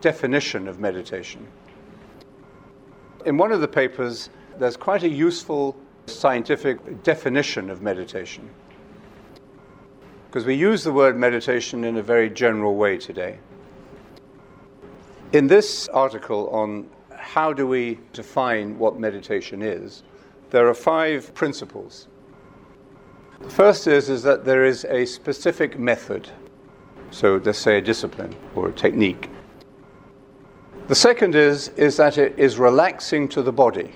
definition of meditation. In one of the papers, there's quite a useful scientific definition of meditation. Because we use the word meditation in a very general way today. In this article on how do we define what meditation is, there are five principles. The first is, is that there is a specific method. So let's say a discipline or a technique. The second is, is that it is relaxing to the body,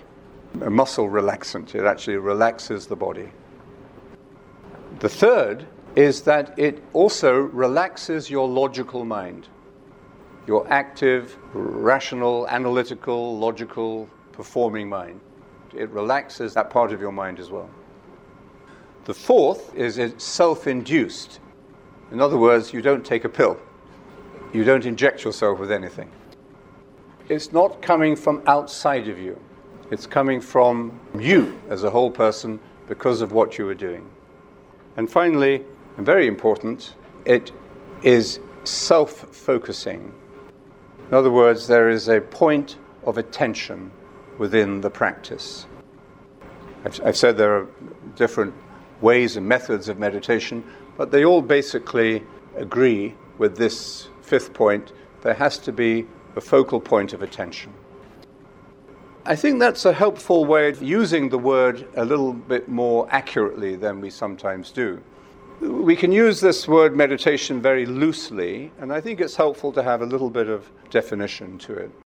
a muscle relaxant. It actually relaxes the body. The third is that it also relaxes your logical mind, your active, rational, analytical, logical, performing mind. It relaxes that part of your mind as well. The fourth is it's self induced. In other words, you don't take a pill, you don't inject yourself with anything. It's not coming from outside of you, it's coming from you as a whole person because of what you are doing. And finally, and very important, it is self focusing. In other words, there is a point of attention within the practice. I've, I've, said there are different ways and methods of meditation, but they all basically agree with this fifth point. There has to be a focal point of attention. I think that's a helpful way of using the word a little bit more accurately than we sometimes do we can use this word meditation very loosely, and I think it's helpful to have a little bit of definition to it.